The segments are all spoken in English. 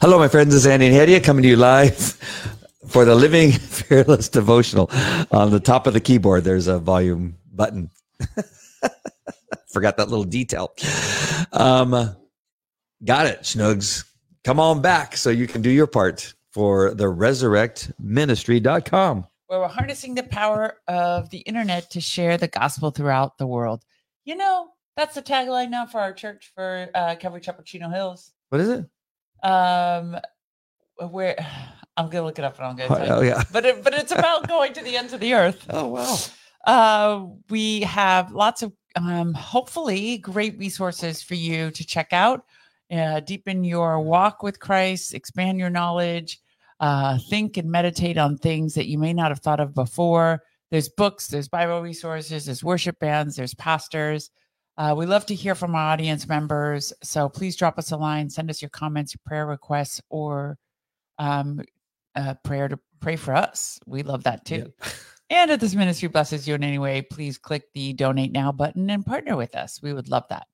Hello, my friends. It's is Andy and Hedieh coming to you live for the Living Fearless Devotional. On the top of the keyboard, there's a volume button. Forgot that little detail. Um, got it, Schnugs. Come on back so you can do your part for the resurrectministry.com. Where we're harnessing the power of the internet to share the gospel throughout the world. You know, that's the tagline now for our church for uh, Calvary Chapel Chino Hills. What is it? Um, where I'm gonna look it up and I'm gonna tell you. Oh, yeah. But it, but it's about going to the ends of the earth. Oh, wow. Uh, we have lots of um, hopefully great resources for you to check out. Uh, deepen your walk with Christ, expand your knowledge, uh, think and meditate on things that you may not have thought of before. There's books, there's Bible resources, there's worship bands, there's pastors. Uh, we love to hear from our audience members. So please drop us a line, send us your comments, your prayer requests, or um, uh, prayer to pray for us. We love that too. And if this ministry blesses you in any way, please click the donate now button and partner with us. We would love that.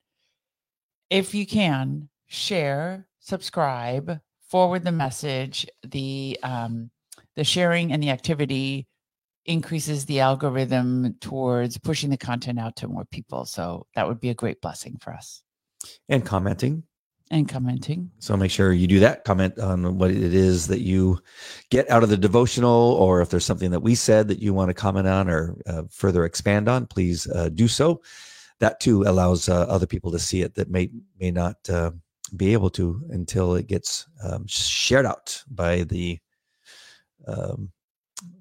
If you can, share, subscribe, forward the message. The um, the sharing and the activity increases the algorithm towards pushing the content out to more people. So that would be a great blessing for us. And commenting. And commenting. So make sure you do that. Comment on what it is that you get out of the devotional, or if there's something that we said that you want to comment on or uh, further expand on, please uh, do so. That too allows uh, other people to see it that may may not uh, be able to until it gets um, shared out by the um,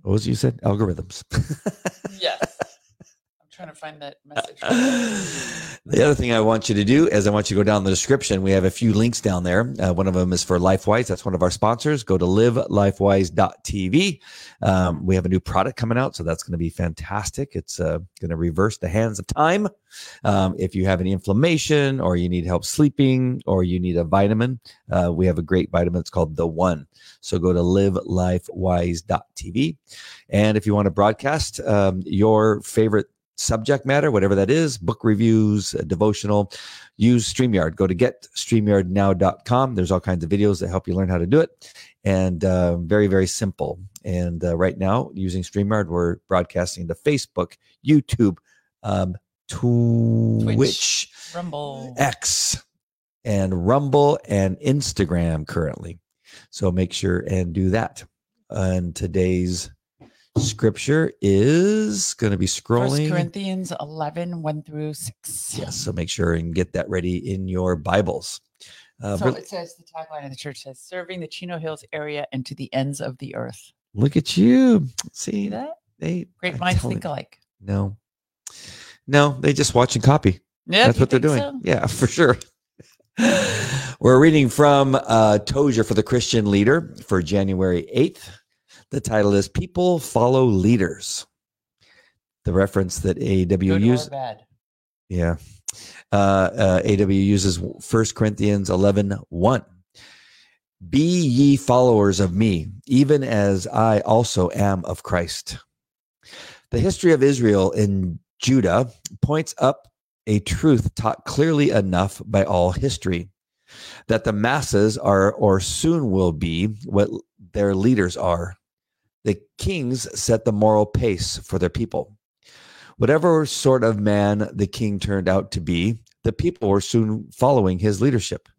what was you said algorithms. Yes. Trying to find that message. the other thing I want you to do is I want you to go down the description. We have a few links down there. Uh, one of them is for LifeWise. That's one of our sponsors. Go to livelifewise.tv. Um, we have a new product coming out, so that's going to be fantastic. It's uh, going to reverse the hands of time. Um, if you have any inflammation or you need help sleeping or you need a vitamin, uh, we have a great vitamin. It's called The One. So go to livelifewise.tv. And if you want to broadcast um, your favorite subject matter, whatever that is, book reviews, devotional, use StreamYard. Go to getstreamyardnow.com. There's all kinds of videos that help you learn how to do it. And uh, very, very simple. And uh, right now, using StreamYard, we're broadcasting to Facebook, YouTube, um, Twitch, Twitch, Rumble. X, and Rumble and Instagram currently. So make sure and do that. And today's scripture is going to be First scrolling. Corinthians 11, 1 through 6. Yes, so make sure and get that ready in your Bibles. Uh, So it says the tagline of the church says serving the Chino Hills area and to the ends of the earth. look at you. See See, that? they Great minds think alike. No, no, they just watch and copy. Yeah, That's what they're doing. so? Yeah, for sure. We're reading from uh, Tozer for the Christian Leader for January 8th. The title is People Follow Leaders. The reference that AW uses. Yeah. Uh, uh, AW uses 1 Corinthians 11 1. Be ye followers of me, even as I also am of Christ. The history of Israel in Judah points up a truth taught clearly enough by all history that the masses are or soon will be what their leaders are. The kings set the moral pace for their people. Whatever sort of man the king turned out to be, the people were soon following his leadership.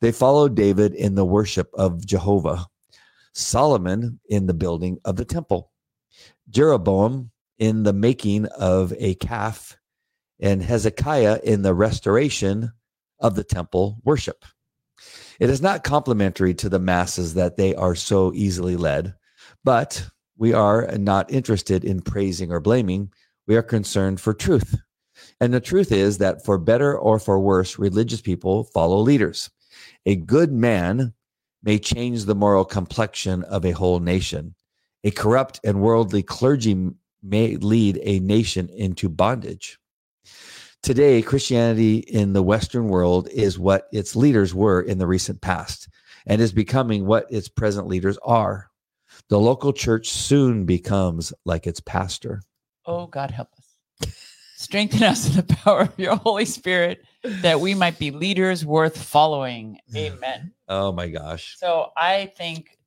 They followed David in the worship of Jehovah, Solomon in the building of the temple, Jeroboam in the making of a calf, and Hezekiah in the restoration of the temple worship. It is not complimentary to the masses that they are so easily led, but we are not interested in praising or blaming. We are concerned for truth. And the truth is that for better or for worse, religious people follow leaders. A good man may change the moral complexion of a whole nation. A corrupt and worldly clergy may lead a nation into bondage. Today, Christianity in the Western world is what its leaders were in the recent past and is becoming what its present leaders are. The local church soon becomes like its pastor. Oh, God help us. Strengthen us in the power of your Holy Spirit that we might be leaders worth following. Amen. Oh my gosh. So I think,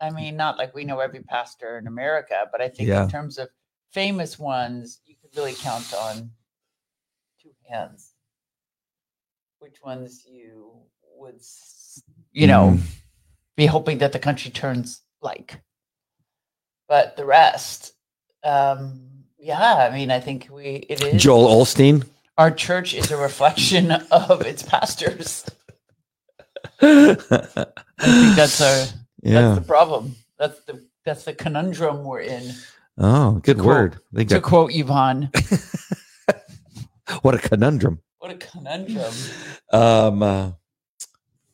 I mean, not like we know every pastor in America, but I think Yeah. in terms of famous ones, you could really count on two hands. Which ones you would, you know, Mm. be hoping that the country turns like. But the rest, um, yeah, I mean, I think we it is Joel Osteen. our church is a reflection of its pastors. I think that's our that's the problem. That's the that's the conundrum we're in. Oh, good quote- word. Think To quote Yvonne, what a conundrum. what a conundrum. Um, uh,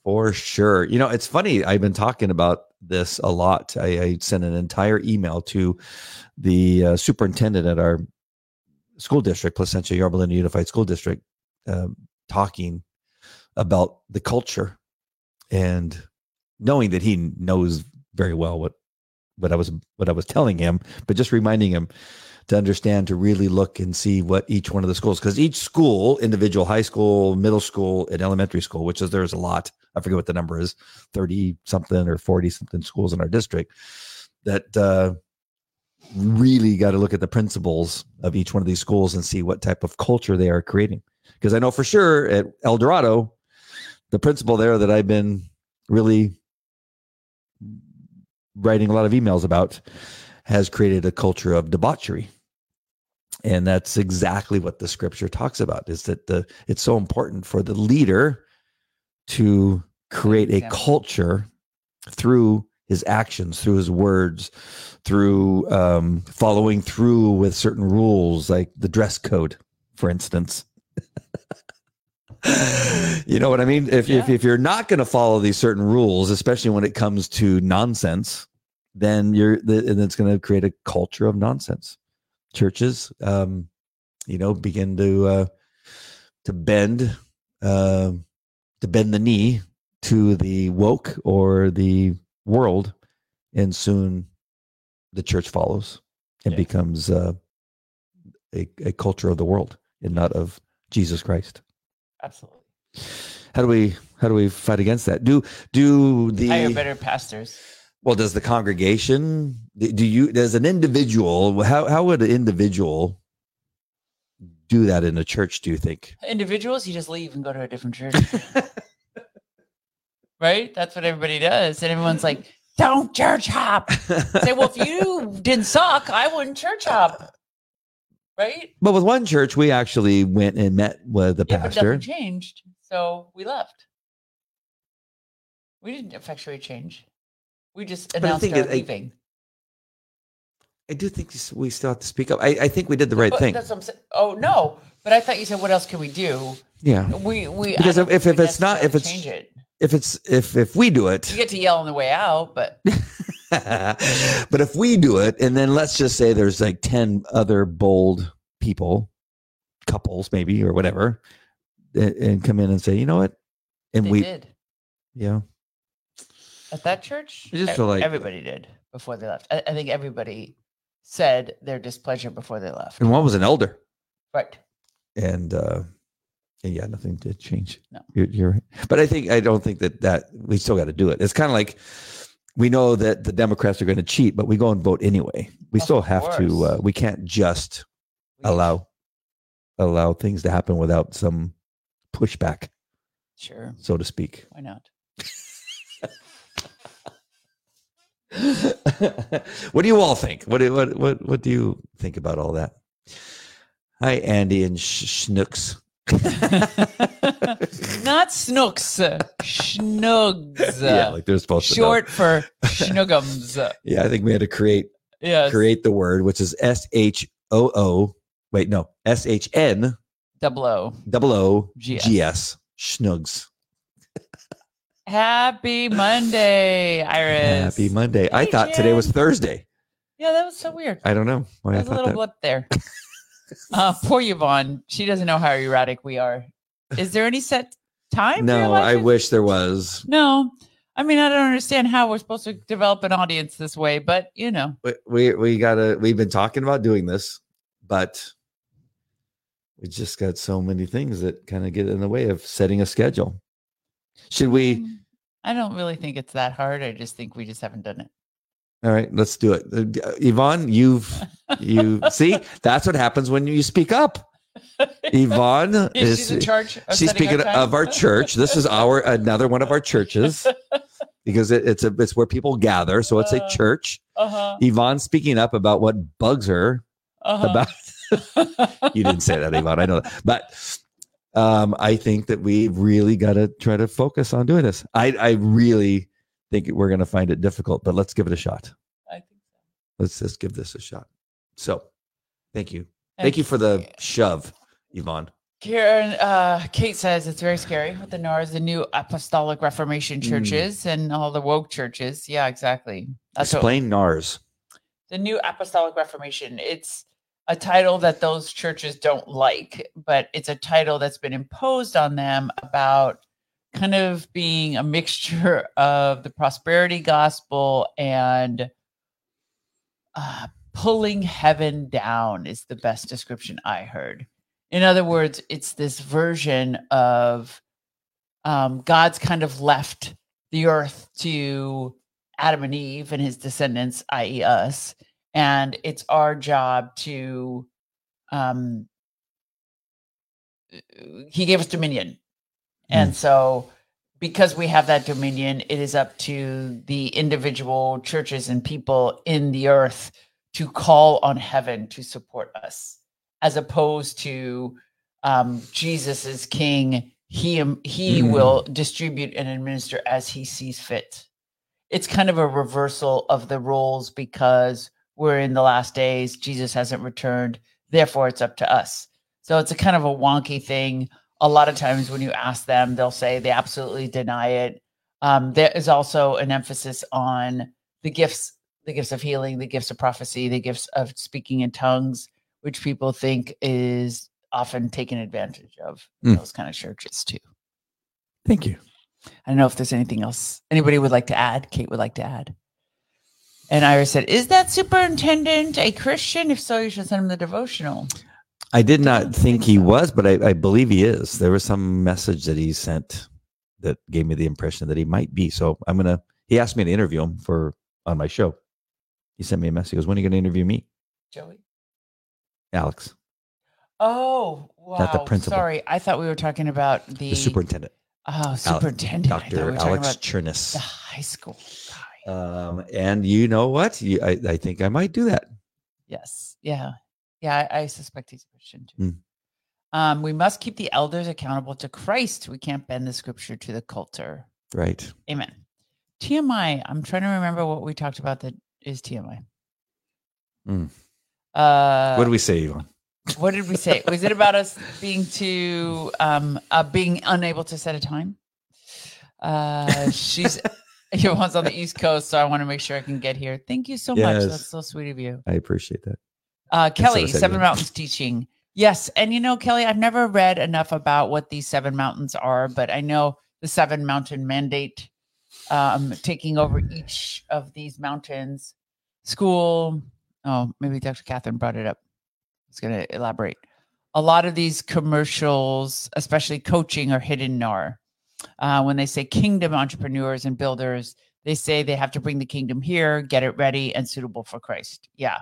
for sure. You know, it's funny. I've been talking about this a lot. I, I sent an entire email to the uh, superintendent at our school district, Placentia Yorba Linda Unified School District, um, talking about the culture and knowing that he knows very well what what I was what I was telling him, but just reminding him to understand to really look and see what each one of the schools because each school individual high school middle school and elementary school which is there's a lot i forget what the number is 30 something or 40 something schools in our district that uh, really got to look at the principles of each one of these schools and see what type of culture they are creating. Because i know for sure at el dorado the principal there that i've been really writing a lot of emails about has created a culture of debauchery and that's exactly what the scripture talks about is that the it's so important for the leader to create a culture through his actions through his words through um, following through with certain rules like the dress code for instance. You know what i mean? If, if, Yeah. if you're not going to follow these certain rules especially when it comes to nonsense then you're the, and it's going to create a culture of nonsense churches um you know begin to uh to bend uh to bend the knee to the woke or the world and soon the church follows and Yeah. becomes uh a, a culture of the world and not of jesus christ Absolutely. how do we how do we fight against that do do the Hire better pastors. Well, does the congregation do you does an individual how how would an individual do that in a church, do you think? Individuals, you just leave and go to a different church. right? That's what everybody does. And everyone's like, don't church hop. Say, well, if you didn't suck, I wouldn't church hop. Right? but with one church, we actually went and met with the Yeah, pastor. nothing changed. So we left. We didn't effectuate change. We just I announced our it- leaving. I do think we still have to speak up. I, I think we did the right But thing. That's what I'm saying. Oh no! But I thought you said, "What else can we do?" Yeah. We we Because don't if- if it's not- if it's- change it, If it's if if we do it, you get to yell on the way out. But but if we do it, and then let's just say there's like ten other bold people, couples maybe or whatever, and, and come in and say, you know what, and they we did yeah. At that church. I just feel like- everybody did before they left. I, I think everybody said their displeasure before they left. And one was an elder. Right. and uh yeah nothing did change No. you're, you're right but i think i don't think that that we still got to do it it's kind of like we know that the democrats are going to cheat but we go and vote anyway we Of still have to uh, we can't just allow allow things to happen without some pushback Sure. so to speak Why not? what do you all think what do what what what do you think about all that hi andy and Sh- schnooks Not snooks. uh, Schnugs. yeah like they're supposed to. Short for schnuggums. yeah i think we had to create Yes. create the word, which is S H O O. Wait, no, S H N Double O. double O. G S. Schnugs. Happy Monday, Iris. Happy Monday. I Hey, thought today was Thursday. Yeah, that was so weird. I don't know why I a little that. blip there. uh, poor Yvonne. She doesn't know how erratic we are. Is there any set time? No. I wish there was. No. I mean, I don't understand how we're supposed to develop an audience this way, but you know, We we, we gotta. We've been talking about doing this, but we just got so many things that kind of get in the way of setting a schedule. Should we? Mm, I don't really think it's that hard. I just think we just haven't done it. All right, let's do it. Uh, Yvonne, you've you see that's what happens when you speak up. Yvonne Is is she's in charge. Of she's speaking time? of our church. This is our another one of our churches because it, it's a it's where people gather. So it's a Uh, church. Uh-huh. Yvonne speaking up about what bugs her Uh-huh. about. You didn't say that, Yvonne. I know, that. but um, I think that we really got to try to focus on doing this. I I really think we're going to find it difficult, but let's give it a shot. I think so. Let's just give this a shot. So, thank you, thank you for the shove, Yvonne. Karen, uh, Kate says it's very scary with the NARS, the new apostolic Reformation Mm. churches and all the woke churches. Yeah, exactly. That's what, Explain NARS. the new apostolic reformation it's a title that those churches don't like but it's a title that's been imposed on them about kind of being a mixture of the prosperity gospel and uh, pulling heaven down is the best description i heard. In other words it's this version of um, god's kind of left the earth to adam and eve and his descendants i.e us and it's our job to um he gave us dominion. And so because we have that dominion it is up to the individual churches and people in the earth to call on heaven to support us as opposed to um jesus is king he he Mhm. will distribute and administer as he sees fit. It's kind of a reversal of the roles because we're in the last days jesus hasn't returned therefore it's up to us so it's a kind of a wonky thing a lot of times when you ask them they'll say they absolutely deny it um, there is also an emphasis on the gifts the gifts of healing the gifts of prophecy the gifts of speaking in tongues which people think is often taken advantage of in Mm. those kind of churches too Thank you. I don't know if there's anything else anybody would like to add. Kate would like to add. And Iris said, Is that superintendent a Christian? If so, you should send him the devotional. I did not think think he so. was, but I, I believe he is. There was some message that he sent that gave me the impression that he might be. So I'm gonna. He asked me to interview him for on my show. He sent me a message. He goes, "When are you going to interview me, Joey. Alex, Oh, wow. Not the principal. Sorry. I thought we were talking about the, the superintendent, Oh, superintendent. Thought we Doctor Alex about Chernus?" the high school. Um, and you know what? You, I, I think I might do that. Yes. Yeah. Yeah. I, I suspect he's a Christian too. Mm. Um, we must keep the elders accountable to Christ. We can't bend the scripture to the culture. Right. Amen. TMI. I'm trying to remember what we talked about that is TMI. Mm. Uh, what did we say, Yvonne? what did we say? Was it about us being too um uh, being unable to set a time? Uh she's Yvonne's on the East Coast, so I want to make sure I can get here. Thank you so much. That's so sweet of you. I appreciate that. Uh, Kelly, said, Seven. Mountains teaching. Yes. And you know, Kelly, I've never read enough about what these seven mountains are, but I know the seven mountain mandate um, taking over each of these mountains. School. Oh, maybe Dr. Catherine brought it up. I was going to elaborate. A lot of these commercials, especially coaching, are hidden NAR. Uh, when they say kingdom entrepreneurs and builders, they say they have to bring the kingdom here, get it ready and suitable for Christ. Yeah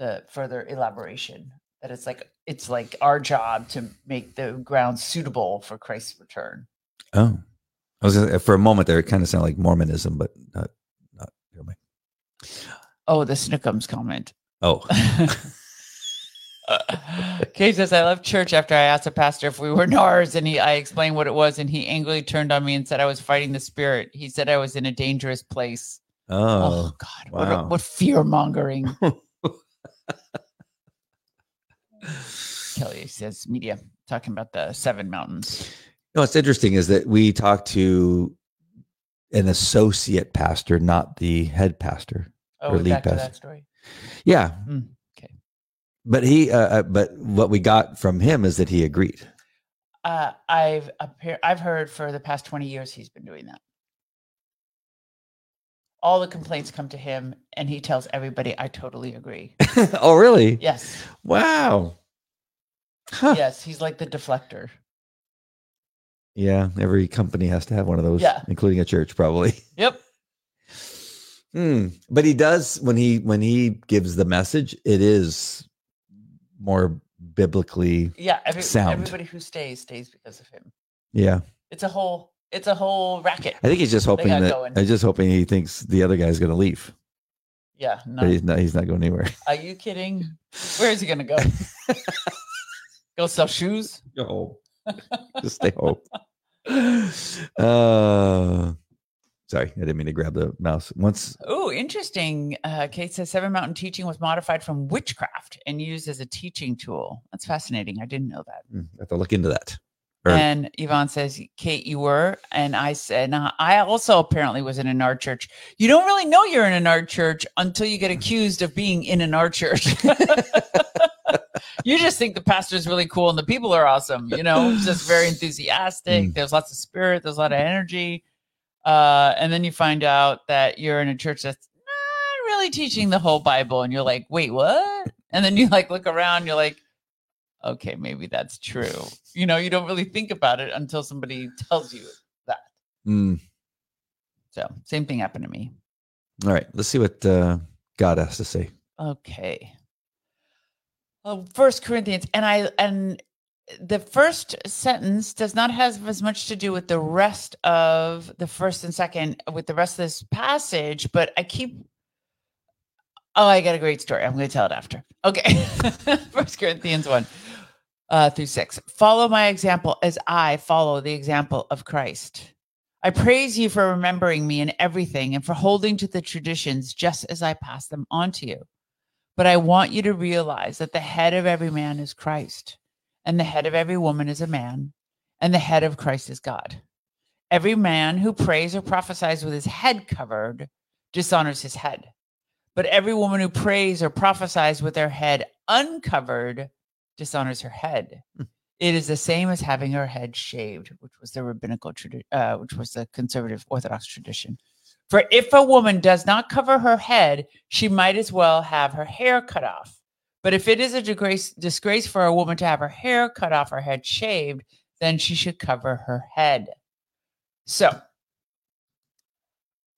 to further elaboration that it's like it's like our job to make the ground suitable for Christ's return. Oh, I was gonna, for a moment there. It kind of sounded like Mormonism, but not. Not. Never mind. Oh, the Snookums comment. Oh, Kate says, I left church after I asked the pastor if we were NARS and he I explained what it was and he angrily turned on me and said I was fighting the spirit. He said I was in a dangerous place. Oh, oh, God. What, wow. what fear mongering. Kelly says media talking about the seven mountains. No, what's interesting is that we talked to an associate pastor, not the head pastor. Oh, Or lead pastor. that story. Yeah, Mm. But he, uh, uh, but what we got from him is that he agreed. Uh, I've appar- I've heard for the past 20 years he's been doing that. All the complaints come to him and he tells everybody, I totally agree. oh, really? Yes. Wow. Huh. Yes, he's like the deflector. Yeah, every company has to have one of those, Yeah. including a church, probably. Yep. Hmm. But he does when he when he gives the message, it is more biblically. Yeah. Every, Sound. Everybody who stays stays because of him. Yeah, It's a whole. It's a whole racket. I think he's just hoping that. going. I'm just hoping he thinks the other guy's going to leave, Yeah. No. but he's not. He's not going anywhere. Are you kidding? Where is he gonna go? go sell shoes? No, just stay home. Uh, sorry, I didn't mean to grab the mouse. Once, Oh, interesting. Uh, Kate says Seven Mountain teaching was modified from witchcraft and used as a teaching tool. That's fascinating. I didn't know that. Hmm, I have to look into that. Or- And Yvonne says, Kate, you were. And I said, nah, I also apparently was in a NAR church. You don't really know you're in a NAR church until you get accused of being in a NAR church. you just think the pastor is really cool and the people are awesome, you know, just very enthusiastic. Mm. There's lots of spirit, there's a lot of energy. Uh, and then you find out that you're in a church that's not really teaching the whole Bible. And you're like, wait, what? And then you like look around, you're like, okay, maybe that's true. You know, you don't really think about it until somebody tells you that. Hmm. So, same thing happened to me. all right, let's see what uh, God has to say. Okay. Uh, First Corinthians, and I and the first sentence does not have as much to do with the rest of the first and second with the rest of this passage, but I keep. Oh, I got a great story. I'm going to tell it after. Okay, First Corinthians one uh, through six. Follow my example as I follow the example of Christ. I praise you for remembering me in everything and for holding to the traditions just as I pass them on to you. But I want you to realize that the head of every man is Christ, and the head of every woman is a man, and the head of Christ is God. Every man who prays or prophesies with his head covered dishonors his head. But every woman who prays or prophesies with her head uncovered dishonors her head. Hmm. It is the same as having her head shaved, which was the rabbinical tradition, uh, which was the conservative Orthodox tradition. For if a woman does not cover her head, she might as well have her hair cut off. But if it is a disgrace, disgrace for a woman to have her hair cut off, her head shaved, then she should cover her head. So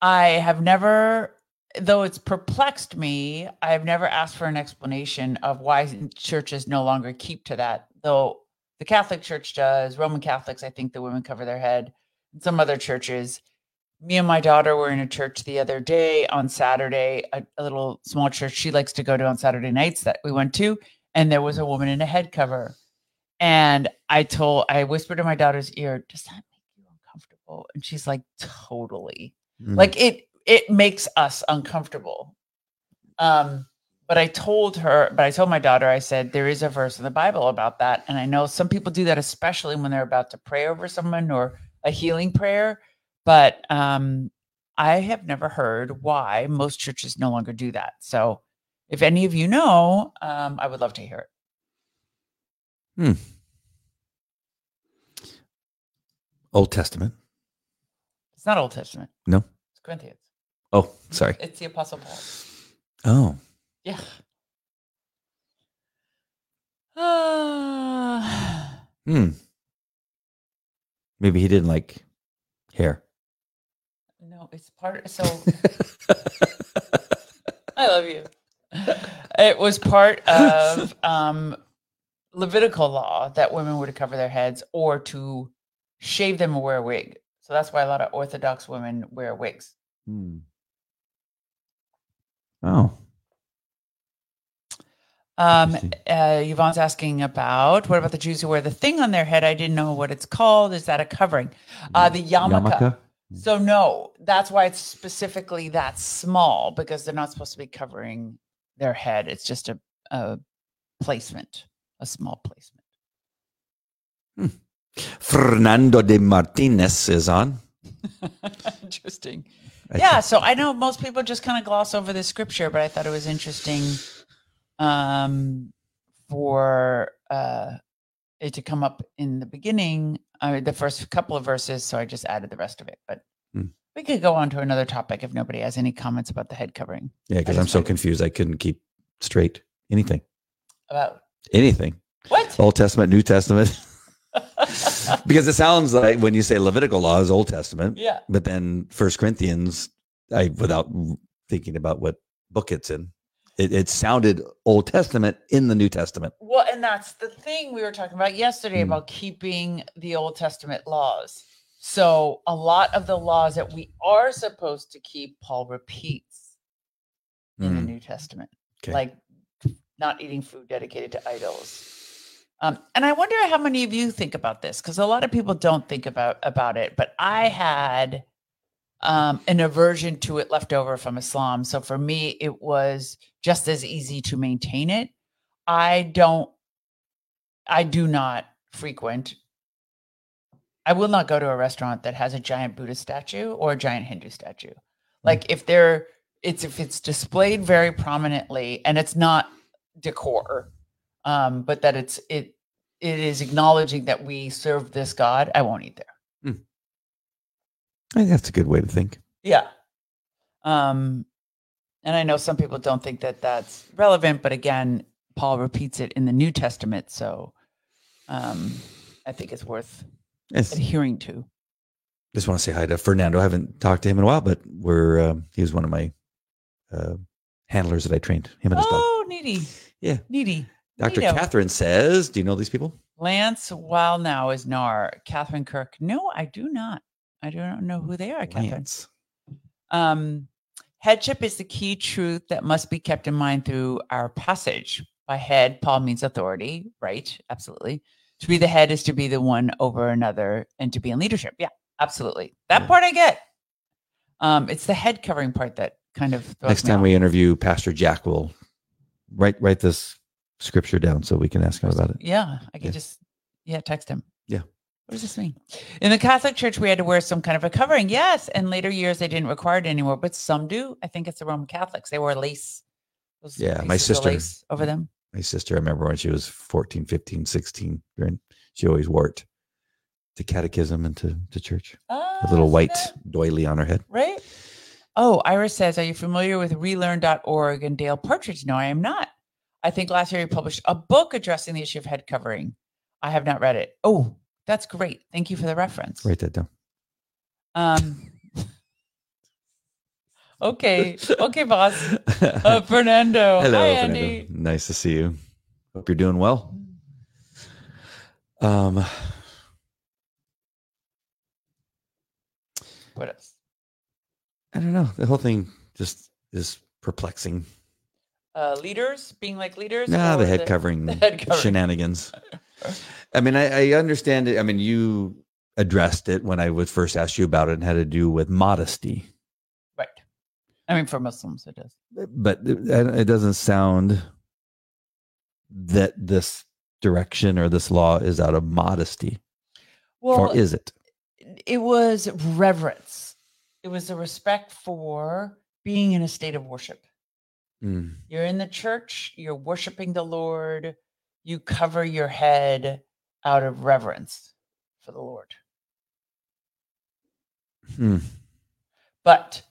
I have never, though it's perplexed me, I have never asked for an explanation of why churches no longer keep to that, though the Catholic Church does. Roman Catholics, I think the women cover their head. Some other churches me and my daughter were in a church the other day on Saturday, a, a little small church she likes to go to on Saturday nights that we went to, and there was a woman in a head cover. And I told, I whispered in my daughter's ear, "Does that make you uncomfortable?" And she's like, "Totally." Hmm. Like it, it makes us uncomfortable. Um, but I told her, but I told my daughter, I said there is a verse in the Bible about that, and I know some people do that, especially when they're about to pray over someone or a healing prayer but um, I have never heard why most churches no longer do that. So, if any of you know, um, I would love to hear it. Hmm. Old Testament. It's not Old Testament. No. It's Corinthians. Oh, sorry. It's the Apostle Paul. Oh, Yeah. Ah. hmm. Maybe he didn't like hair. It's part. So I love you. It was part of um, Levitical law that women were to cover their heads or to shave them or wear a wig. So that's why a lot of Orthodox women wear wigs. Hmm. Oh, Um, uh, Yvonne's asking about what about the Jews who wear the thing on their head? I didn't know what it's called. Is that a covering? Uh, the yarmulke. So no, that's why it's specifically that small because they're not supposed to be covering their head. It's just a, a placement, a small placement. Fernando de Martinez is on. interesting. Yeah, so I know most people just kind of gloss over this scripture, but I thought it was interesting um, for uh, it to come up in the beginning, uh, the first couple of verses. So I just added the rest of it. But Hmm. we could go on to another topic if nobody has any comments about the head covering. Yeah, because I'm so like- confused. I couldn't keep straight anything. About Anything. What? Old Testament, New Testament. because it sounds like when you say Levitical law is Old Testament, yeah. but then First Corinthians, I without thinking about what book it's in, it, it sounded Old Testament in the New Testament. Well, and that's the thing we were talking about yesterday Mm. about keeping the Old Testament laws. So a lot of the laws that we are supposed to keep, Paul repeats in the Mm. New Testament, Okay. like not eating food dedicated to idols. Um, and I wonder how many of you think about this because a lot of people don't think about about it. But I had um, an aversion to it left over from Islam, so for me, it was just as easy to maintain it. I don't. I do not frequent. I will not go to a restaurant that has a giant Buddha statue or a giant Hindu statue. Like if they're it's if it's displayed very prominently and it's not decor, um, but that it's it it is acknowledging that we serve this God, I won't eat there. I think that's a good way to think. Yeah. Um, and I know some people don't think that that's relevant, but again, Paul repeats it in the New Testament, so um, I think it's worth Yes. adhering to. Just want to say hi to Fernando. I haven't talked to him in a while, but we're um, he was one of my uh, handlers that I trained. Him and his dog. Oh, needy. Yeah. Needy. Dr. neato. Catherine says, "Do you know these people?" Lance Wallnau is NAR. Catherine Kirk. No, I do not. I do not know who they are, Catherine. Lance. Um, headship is the key truth that must be kept in mind through our passage. By head, Paul means authority, right? Absolutely. To be the head is to be the one over another and to be in leadership. Yeah, absolutely. That Yeah. part I get. Um, it's the head covering part that kind of Next time off. we interview Pastor Jack, we'll write write this scripture down so we can ask him about it. Yeah, I could Yeah. just yeah text him. What does this mean? In the Catholic Church, we had to wear some kind of a covering. Yes, in later years they didn't require it anymore, but some do. I think it's the Roman Catholics. They wore lace. Yeah, my sister- over them. My sister, I remember when she was 14, 15, 16, she always wore it to catechism and to, to church. Ah, A little white that? doily on her head. right? Oh, Iris says, Are you familiar with relearn.org and Dale Partridge? No, I am not. I think last year he published a book addressing the issue of head covering. I have not read it. Oh, that's great. Thank you for the reference. Write that down. Um, okay. Okay, boss. Uh, Fernando. Hello, Hi, Fernando. Andy. Nice to see you. Hope you're doing well. Um, What else? I don't know. The whole thing just is perplexing. Uh, leaders being like leaders. Nah, the head the head covering. shenanigans. I mean, I, I understand it. I mean, you addressed it when I was first asked you about it and had to do with modesty, Right. I mean, for Muslims, it does. but it, it doesn't sound that this direction or this law is out of modesty, Well, or is it? it was reverence. It was a respect for being in a state of worship. Mm, You're in the church, you're worshiping the Lord, you cover your head out of reverence for the Lord. hmm. But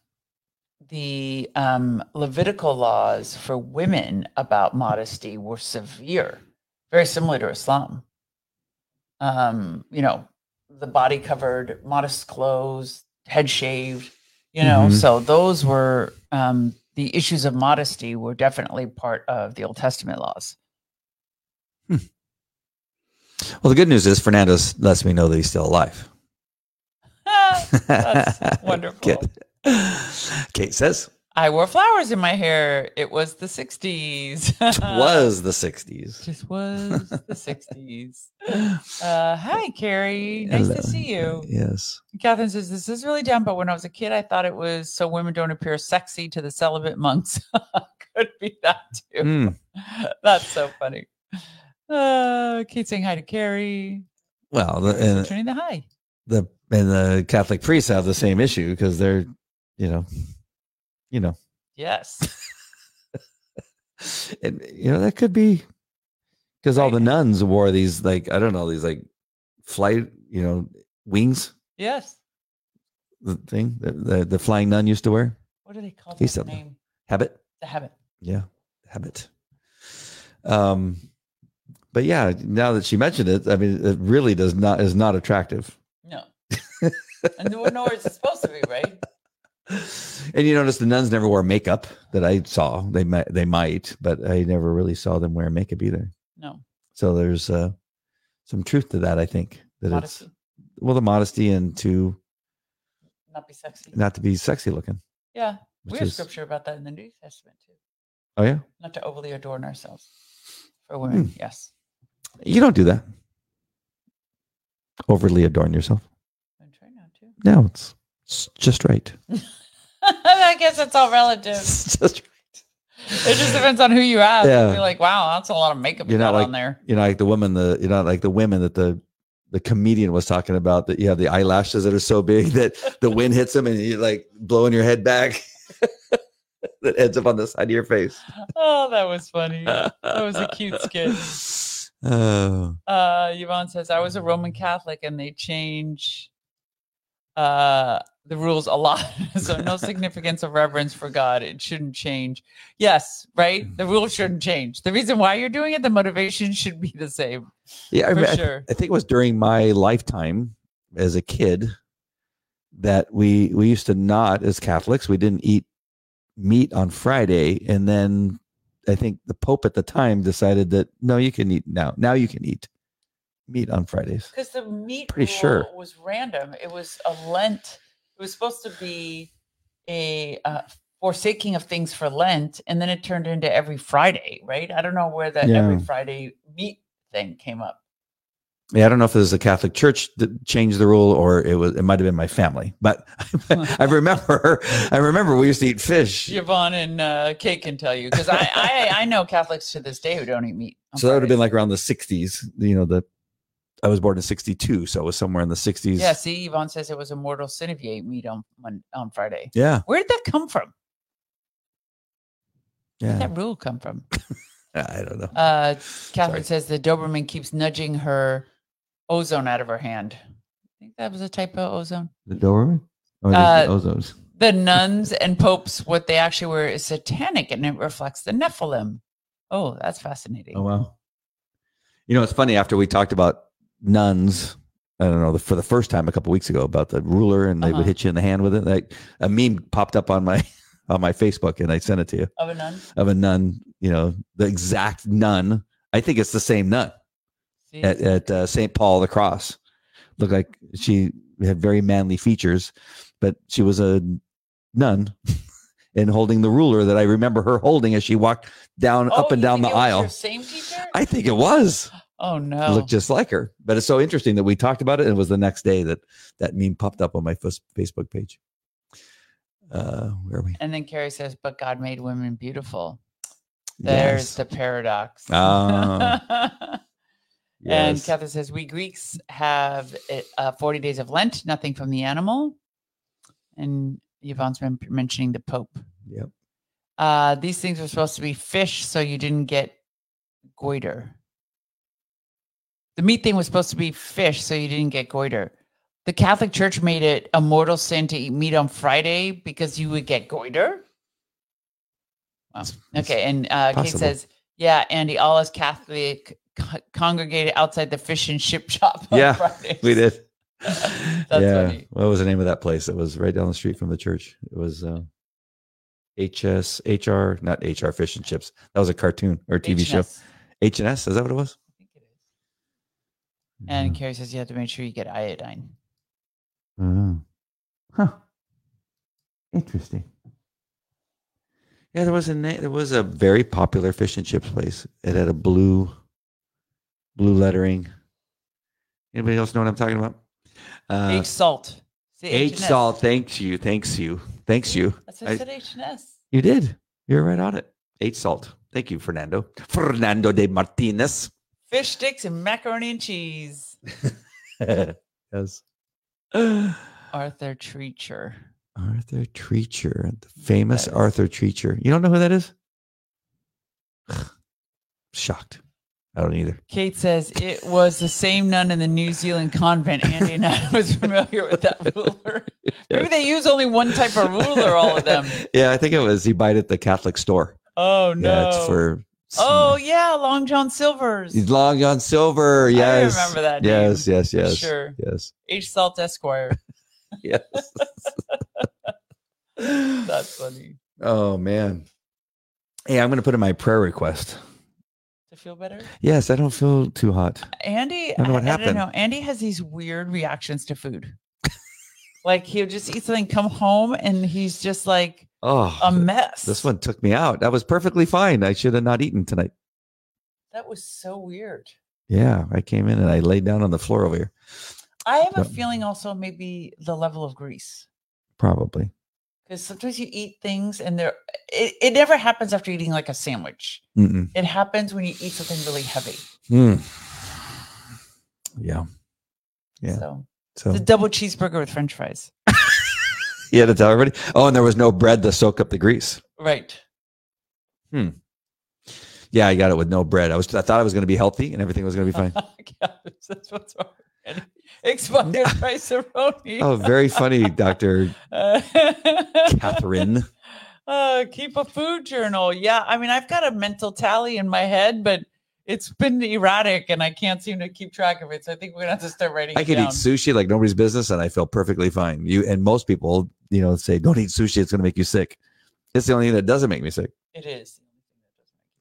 the um, Levitical laws for women about modesty were severe, very similar to Islam. Um, you know, the body covered, modest clothes, head shaved, you know, Mhm. so those were um, the issues of modesty were definitely part of the Old Testament laws. Well, the good news is Fernando lets me know that he's still alive. That's wonderful. Kate says I wore flowers in my hair. It was the 60s. it was the 60s. Just was the 60s. Uh, hi, Carrie. Nice Hello. to see you. Yes. Catherine says, This is really dumb, but when I was a kid, I thought it was so women don't appear sexy to the celibate monks. Could be that too. Mm. That's so funny. Uh, Kate saying hi to Carrie. Well, the, and returning the hi. the and the Catholic priests have the same issue because they're, you know, you know, Yes. and you know that could be because all the nuns wore these like I don't know these like flight you know wings Yes. the thing that the, the flying nun used to wear What do they call that. name? habit The habit. yeah habit um but yeah, now that she mentioned it, I mean, it really does not is not attractive. No. and nor nor is it supposed to be, right? And you notice the nuns never wore makeup that I saw. They might, they might, but I never really saw them wear makeup either. No. So there's uh, some truth to that. I think that Modesty. it's well the modesty and to Not be sexy. not to be sexy looking. Yeah. We have is- scripture about that in the New Testament too. Oh yeah, Not to overly adorn ourselves. For women, Hmm. yes. You don't do that. Overly adorn yourself. I'm trying not to. No, it's, it's just right. I guess it's all relative. It's just right. It just depends on who you ask. Yeah. You're like, wow, that's a lot of makeup you You're not like- on there. You know, like the women, the you know, like the women that the the comedian was talking about that you have the eyelashes that are so big that the wind hits them and you're like blowing your head back. that ends up on the side of your face. Oh, that was funny. That was a cute skit. Oh, Uh, Yvonne says, I was a Roman Catholic and they change uh, the rules a lot. so, no significance of reverence for God. It shouldn't change. Yes, right? The rules shouldn't change. The reason why you're doing it, the motivation should be the same. yeah. I, For mean, I- sure. I think it was during my lifetime as a kid that we we used to not as Catholics we didn't eat meat on Friday, and then I think the Pope at the time decided that no, you can eat now. Now you can eat meat on Fridays. Because the meat Pretty sure. was random. It was a Lent. It was supposed to be a uh, forsaking of things for Lent, and then it turned into every Friday, right? I don't know where that every Friday meat thing came up. Yeah, I don't know if it was the Catholic Church that changed the rule or it was it might have been my family, but I remember I remember we used to eat fish. Yvonne and uh, Kate can tell you because I, I I know Catholics to this day who don't eat meat. So that would have been like around the '60s. You know, the I was born in '62, so it was somewhere in the '60s. yeah. See, Yvonne says it was a mortal sin if you ate meat on on, on Friday. Yeah. Where did that come from? Where Yeah. did that rule come from? I don't know. Uh, Catherine Sorry. says the Doberman keeps nudging her ozone out of her hand. I think that was a typo ozone. The Doberman? Or Uh, the Ozones? The nuns and popes, what they actually were is satanic and it reflects the Nephilim. Oh, that's fascinating. Oh wow. You know, it's funny. After we talked about nuns, I don't know, the, for the first time a couple weeks ago about the ruler, and they Uh-huh. would hit you in the hand with it. Like a meme popped up on my on my Facebook, and I sent it to you Of a nun? of a nun. You know, the exact nun. I think it's the same nun? At, at uh, St. Paul the Cross. Looked like she had very manly features, but she was a nun and holding the ruler that I remember her holding as she walked down Oh, up and down the it aisle. same teacher? I think it was. oh no. Looked just like her. But it's so interesting that we talked about it. And it was the next day that that meme popped up on my Facebook page. Uh, where are we? and then Carrie says, but God made women beautiful. There's Yes. the paradox. Ah. And Yes. Catherine says, We Greeks have it, uh, 40 days of Lent, nothing from the animal. And Yvonne's been mentioning the Pope. Yep. Uh, these things were supposed to be fish, so you didn't get goiter. The meat thing was supposed to be fish, so you didn't get goiter. The Catholic Church made it a mortal sin to eat meat on Friday because you would get goiter. Wow. It's Okay. And uh, Kate says, Yeah, Andy, all us Catholic co- congregated outside the fish and chip shop. On Yeah, Fridays. We did. That's yeah. funny. What was the name of that place? It was right down the street from the church. It was uh, HS, HR, not HR Fish and Chips. That was a cartoon or TV show. H&S, H and S. Is that what it was? I think it is. And Mhm. Carrie says you have to make sure you get iodine. Oh. Huh. Interesting. Yeah, there was a there was a very popular fish and chips place. It had a blue blue lettering. Anybody else know what I'm talking about? Uh, H salt. H salt. Thanks you. Thanks you. Thanks you. That's what I said H and S. You did. You're right on it. H salt. Thank you, Fernando. Fernando de Martinez. Fish sticks and macaroni and cheese. yes. Arthur Treacher. Arthur Treacher, the famous Arthur Treacher. You don't know who that is? Shocked. I don't either. Kate says it was the same nun in the New Zealand convent. Andy and I was familiar with that ruler. Maybe they use only one type of ruler, all of them. Yeah, I think it was he buy it at the Catholic store. Oh no. Yeah, it's for Oh yeah, Long John Silver's. He's Long John Silver. Yes. I remember that. Yes, name. yes, yes. Sure. Yes. H Salt Esquire. Yes. That's funny. oh man. Hey, I'm gonna put in my prayer request. Feel better. Yes, I don't feel too hot. Andy, I don't know what I, I don't happened. know. Andy has these weird reactions to food. like he'll just eat something, come home, and he's just like Oh, a mess. this one took me out. That was perfectly fine. I should have not eaten tonight. That was so weird. Yeah, I came in and I laid down on the floor over here. I have a feeling also maybe the level of grease. Probably. Because sometimes you eat things and they're it, it never happens after eating like a sandwich. Mm-mm. It happens when you eat something really heavy. Mm. Yeah. Yeah. So So the double cheeseburger with French fries. you had to tell everybody. Oh, and there was no bread to soak up the grease. Right. hmm Yeah, I got it with no bread. I was I thought I was going to be healthy and everything was going to be fine. Yeah, That's what's wrong. Expired rice-a-roni. Oh, very funny, Doctor Catherine. uh, keep a food journal. Yeah, I mean, I've got a mental tally in my head, but it's been erratic, and I can't seem to keep track of it. So I think we're gonna have to start writing. I it could down. eat sushi like nobody's business, and I feel perfectly fine. You and most people, you know, say don't eat sushi; it's going to make you sick. It's the only thing that doesn't make me sick. It is.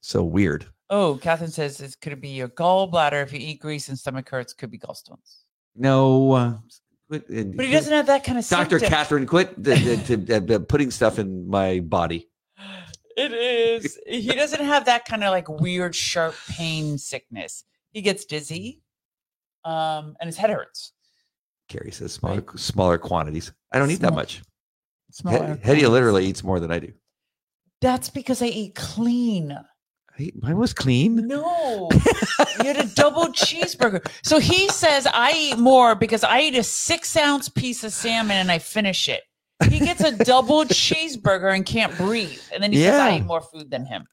So weird. Oh, Catherine says it could be your gallbladder if you eat grease and stomach hurts. Could be gallstones. No, uh, quit, But he doesn't have that kind of Doctor symptom. Catherine, quit the, the, the- uh, putting stuff in my body. It is. He doesn't have that kind of like weird sharp pain sickness. He gets dizzy, um, and his head hurts. Carrie says smaller smaller quantities. I don't eat that Small- Smaller much. Hedieh literally eats more than I do. That's because I eat clean. Mine was clean. No, you had a double cheeseburger. So he says I eat more because I eat a six ounce piece of salmon and I finish it. He gets a double cheeseburger and can't breathe, and then he says I eat more food than him.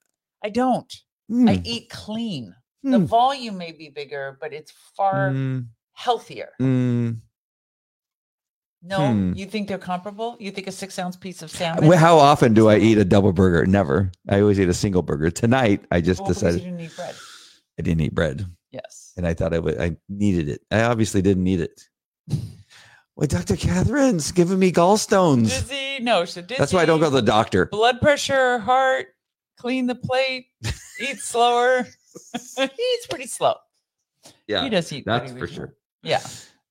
I don't. Hmm, I eat clean. The Hmm. volume may be bigger, but it's far mm, healthier. No, Hmm. you think they're comparable? You think a six ounce piece of salmon? Well, How often do I eat a double burger? Never. I always eat a single burger. Tonight, I just Well, decided you didn't eat bread. I didn't eat bread, Yes. and I thought I would. I needed it. I obviously didn't need it. Well, Doctor Catherine's giving me gallstones. Dizzy? No, so dizzy. That's why I don't go to the doctor. blood pressure, heart, clean the plate, eat slower. He's pretty slow. Yeah. He does eat. that's for sure. Yeah.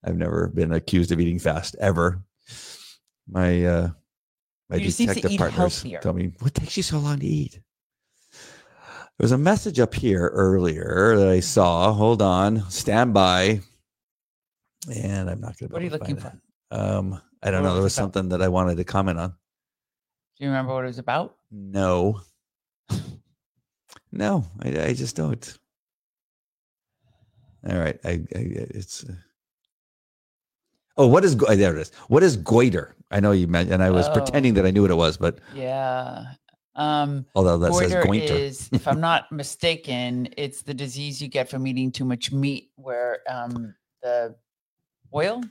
I've never been accused of eating fast ever. My uh my You just need to detective partners healthier. tell me what takes you so long to eat. There was a message up here earlier that I saw. Hold on, stand by. And I'm not going to. What are you looking for? Um, I don't What know. There was it about? something that I wanted to comment on. Do you remember what it was about? No, no, I, I just don't. All right, I, I it's. Uh, oh, what is go- there? It is. What is goiter? I know you meant, and I was Oh. pretending that I knew what it was, but Yeah. Um, although that goiter says goiter, is, if I'm not mistaken, it's the disease you get from eating too much meat, where um, the oil,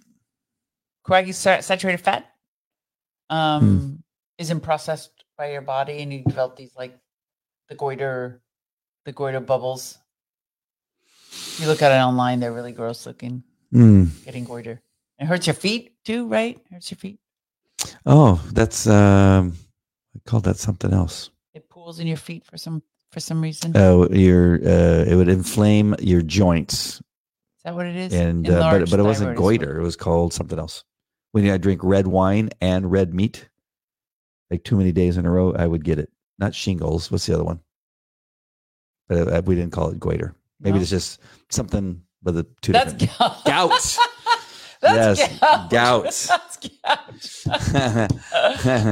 coagulated saturated fat, um, isn't processed by your body, and you develop these like the goiter, the goiter bubbles. You look at it online; they're really gross looking. Hmm. Getting goiter. It hurts your feet too, right? Hurts your feet. Oh, that's um, I called that something else. It pools in your feet for some for some reason. Oh, your uh, it would inflame your joints, Is that what it is? and uh, but but it wasn't goiter. It was called something else. When I drink red wine and red meat, like too many days in a row, I would get it. Not shingles. What's the other one? But uh, we didn't call it goiter. Maybe No? it's just something with the two That's different. gout. Gout. That's Yes, gout. gout. That's gout.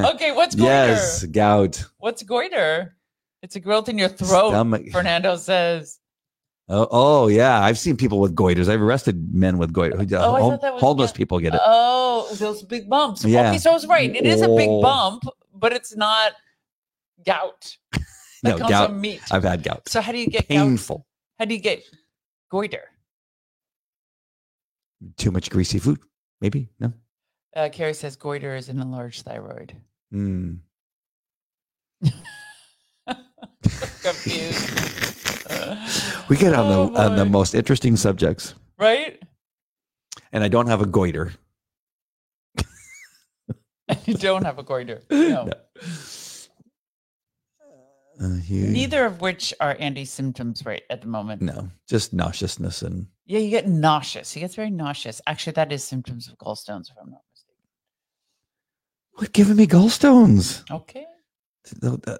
okay, what's goiter? yes, gout. What's goiter? It's a growth in your throat. Stomach. Fernando says. Oh, oh, yeah. I've seen people with goiters. I've arrested men with goiter. Oh, I thought that was homeless gout. people get it. Oh, those big bumps. Yeah. Okay, so I was right. It is a big Oh. bump, but it's not gout. That no, gout. I've had gout. so how do you get gout? Painful. How do you get goiter? Too much greasy food. Maybe. No. Uh, Carrie says goiter is an enlarged thyroid. Mm. Confused. We get on the Oh, on the most interesting subjects, right? and I don't have a goiter. you don't have a goiter. No. Uh, you- Neither of which are Andy's symptoms right at the moment. No, just nauseousness and Yeah, you get nauseous. He gets very nauseous. Actually, that is symptoms of gallstones, if I'm not mistaken. what giving me gallstones? Okay.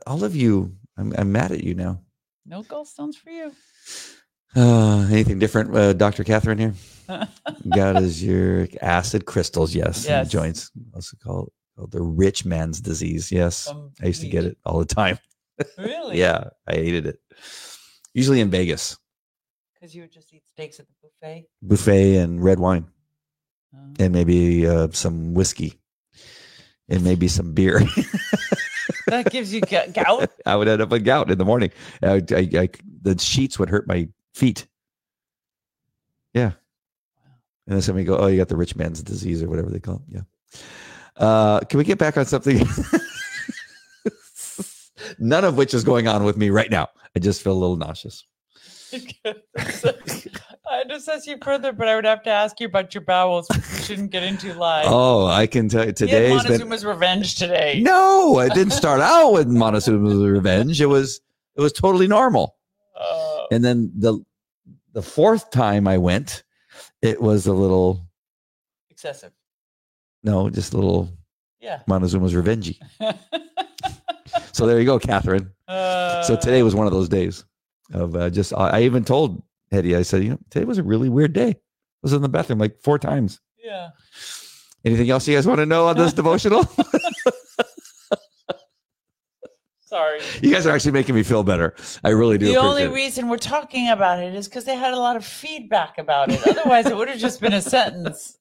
All of you, I'm, I'm mad at you now. No gallstones for you. Uh, anything different, uh, Doctor Catherine here? got is your acid crystals, yes, Yes. joints. Also called, called the rich man's disease. Yes, I used to get it all the time. Really? Yeah, I hated it. Usually in Vegas, Because you would just eat steaks at the buffet. buffet and red wine, Oh. and maybe uh, some whiskey, and maybe some beer. that gives you gout. I would end up with gout in the morning. I, I, I, the sheets would hurt my feet. Yeah. And then somebody go, oh, you got the rich man's disease or whatever they call it. Yeah. Uh, can we get back on something? None of which is going on with me right now. I just feel a little nauseous. I discuss you further, but I would have to ask you about your bowels, which we shouldn't get into live. Oh, I can tell you had today's been. Montezuma's revenge today. No, it didn't start out with Montezuma's revenge. It was it was totally normal. Oh, And then the the fourth time I went, it was a little excessive. no, just a little Yeah. Montezuma's revengey. So there you go, Catherine. Uh, So today was one of those days of uh, just. I I even told Hedieh, I said, you know, today was a really weird day. I was in the bathroom like four times. Yeah. Anything else you guys want to know on this devotional? Sorry. you guys are actually making me feel better. I really do. The only appreciate it. reason we're talking about it is because they had a lot of feedback about it. Otherwise, it would have just been a sentence.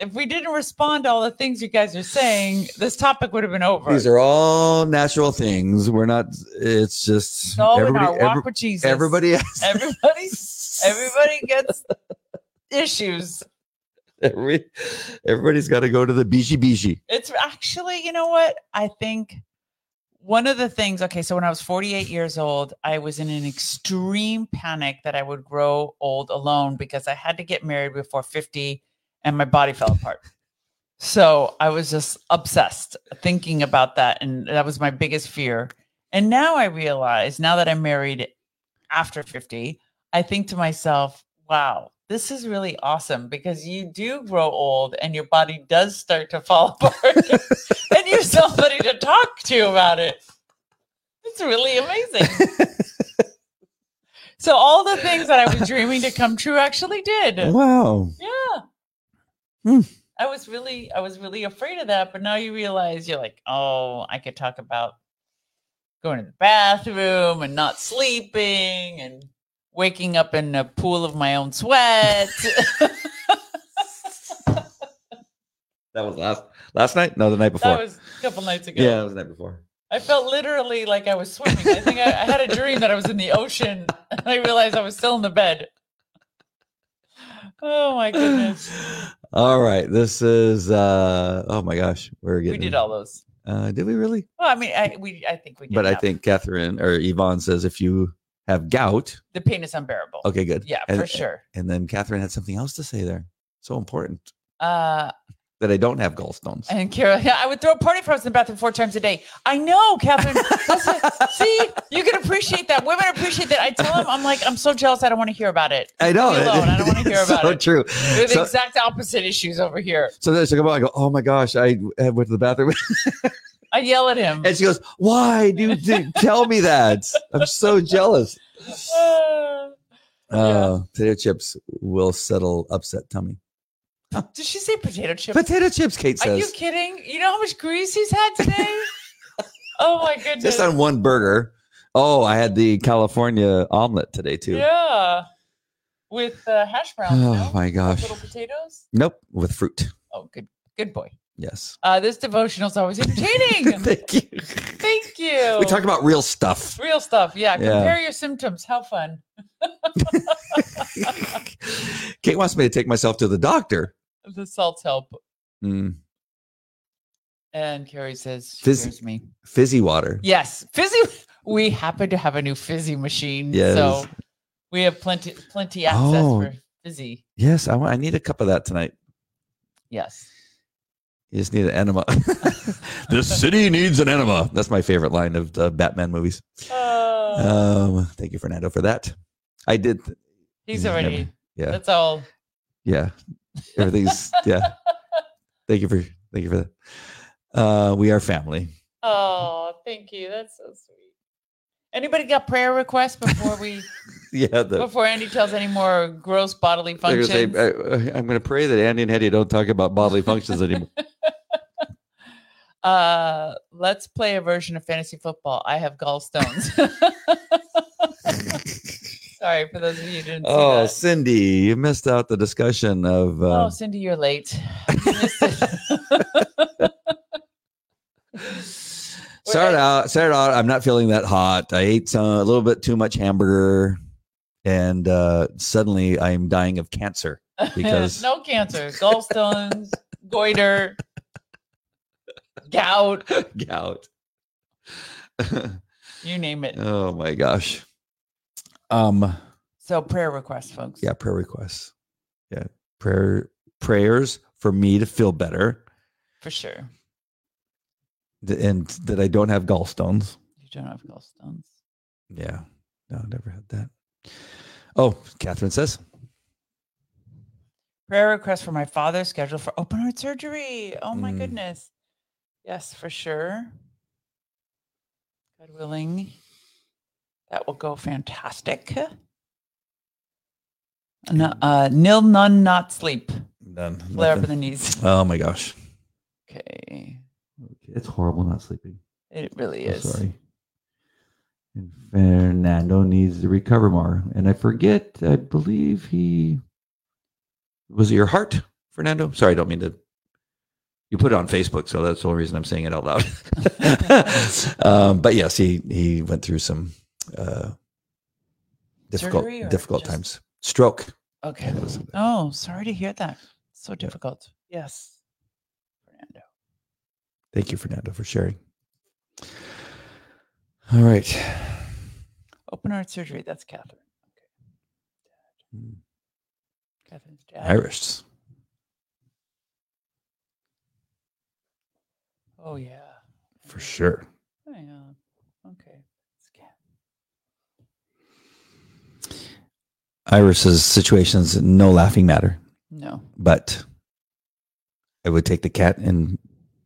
If we didn't respond to all the things you guys are saying, this topic would have been over. These are all natural things. We're not. It's just It's all in everybody. our walk every- with Jesus. everybody. Has, everybody, everybody gets issues. every, everybody's got to go to the biji biji. It's actually, you know what? I think one of the things, okay, so when I was 48 years old, I was in an extreme panic that I would grow old alone because I had to get married before 50 and my body fell apart. So I was just obsessed thinking about that. And that was my biggest fear. And now I realize, now that I'm married after 50, I think to myself, wow, this is really awesome because you do grow old and your body does start to fall apart and you have somebody to talk to about it. It's really amazing. so all the things that I was dreaming to come true actually did. Wow. Yeah. Hmm. I was really I was really afraid of that, but now you realize you're like, "Oh, I could talk about going to the bathroom and not sleeping and waking up in a pool of my own sweat." That was last last night. No, the night before. that was a couple nights ago. yeah, it was the night before. I felt literally like I was swimming. I think I, I had a dream that I was in the ocean and I realized I was still in the bed. Oh my goodness. All right, this is. uh Oh my gosh, we're getting We did all those. Uh, did we really? Well, I mean, I we I think we did. But I think Catherine or Yvonne says if you have gout, the pain is unbearable. okay, good. Yeah, And- for sure. And then Catherine had something else to say there. So important Uh that I don't have gallstones. and yeah, I would throw a party frogs in the bathroom four times a day. I know, Catherine. Listen, see, you can appreciate that. Women appreciate that. I tell them, I'm like, I'm so jealous. I don't want to hear about it. I know. Alone. I don't want to hear It's about so it. true. They're the So, exact opposite issues over here. so then she come out. I go, oh my gosh, I I went to the bathroom, I yell at him. and she goes, "Why do you tell me that? I'm so jealous." Uh, Uh, potato chips will settle upset tummy. did she say potato chips? Potato chips, Kate says. Are you kidding? You know how much grease he's had today? oh my goodness. just on one burger. Oh, I had the California omelet today too. Yeah. With uh, hash browns. Oh no? my gosh. Little potatoes. Nope, with fruit. Oh, good, good boy. Yes. Uh, this devotional is always entertaining. Thank you. Thank you. We talk about real stuff. real stuff. Yeah. Yeah. Compare your symptoms. How fun. Kate wants me to take myself to the doctor. The salts help. Mm, And Carrie says, she Fizz- hears me. fizzy water. Yes. Fizzy. we happen to have a new fizzy machine. Yes. So we have plenty plenty access Oh. for fizzy. Yes, I want. I need a cup of that tonight. Yes. You just need an enema. the city needs an enema. That's my favorite line of the Batman movies. Oh, Um, thank you, Fernando, for that. I did. he's never- already. Yeah, That's all. yeah. Everything's yeah. Thank you for thank you for that. Uh, we are family. Oh, thank you. That's so sweet. Anybody got prayer requests before we Yeah, the, before Andy tells any more gross bodily functions? say, I, I'm going to pray that Andy and Hedieh don't talk about bodily functions anymore. uh let's play a version of fantasy football. I have gallstones. Sorry for those of you who didn't see oh. Cindy, you missed out the discussion of. Uh, oh, Cindy, you're late. You. Start out, start out. I'm not feeling that hot. I ate some, a little bit too much hamburger, and uh, suddenly I'm dying of cancer. because- no cancer, gallstones, goiter, gout, Gout. you name it. oh my gosh. Um. So prayer requests, folks. Yeah, prayer requests. Yeah, prayer prayers for me to feel better, for sure. and that I don't have gallstones. You don't have gallstones. Yeah, no, I never had that. Oh, Catherine says. Prayer request for my father scheduled for open heart surgery. Oh my Mm. goodness. Yes, for sure. God willing, that will go fantastic. No, uh, nil, none, not sleep. Done. Flare up in the knees. Oh my gosh, Okay. it's horrible not sleeping. It really I'm is. sorry. And Fernando needs to recover more. And I forget, I believe he was it your heart, Fernando? Sorry, I don't mean to. You put it on Facebook, so that's the only reason I'm saying it out loud. um, but yes, he he went through some uh, difficult difficult just- times. Stroke. Okay. Oh, sorry to hear that. So difficult. Yes. Fernando. Thank you, Fernando, for sharing. All right. Open heart surgery. That's Catherine. Hmm. Catherine's dad. Irish. Oh, yeah. For sure. Yeah. Okay. Scan. Iris's situations no laughing matter, No. but I would take the cat and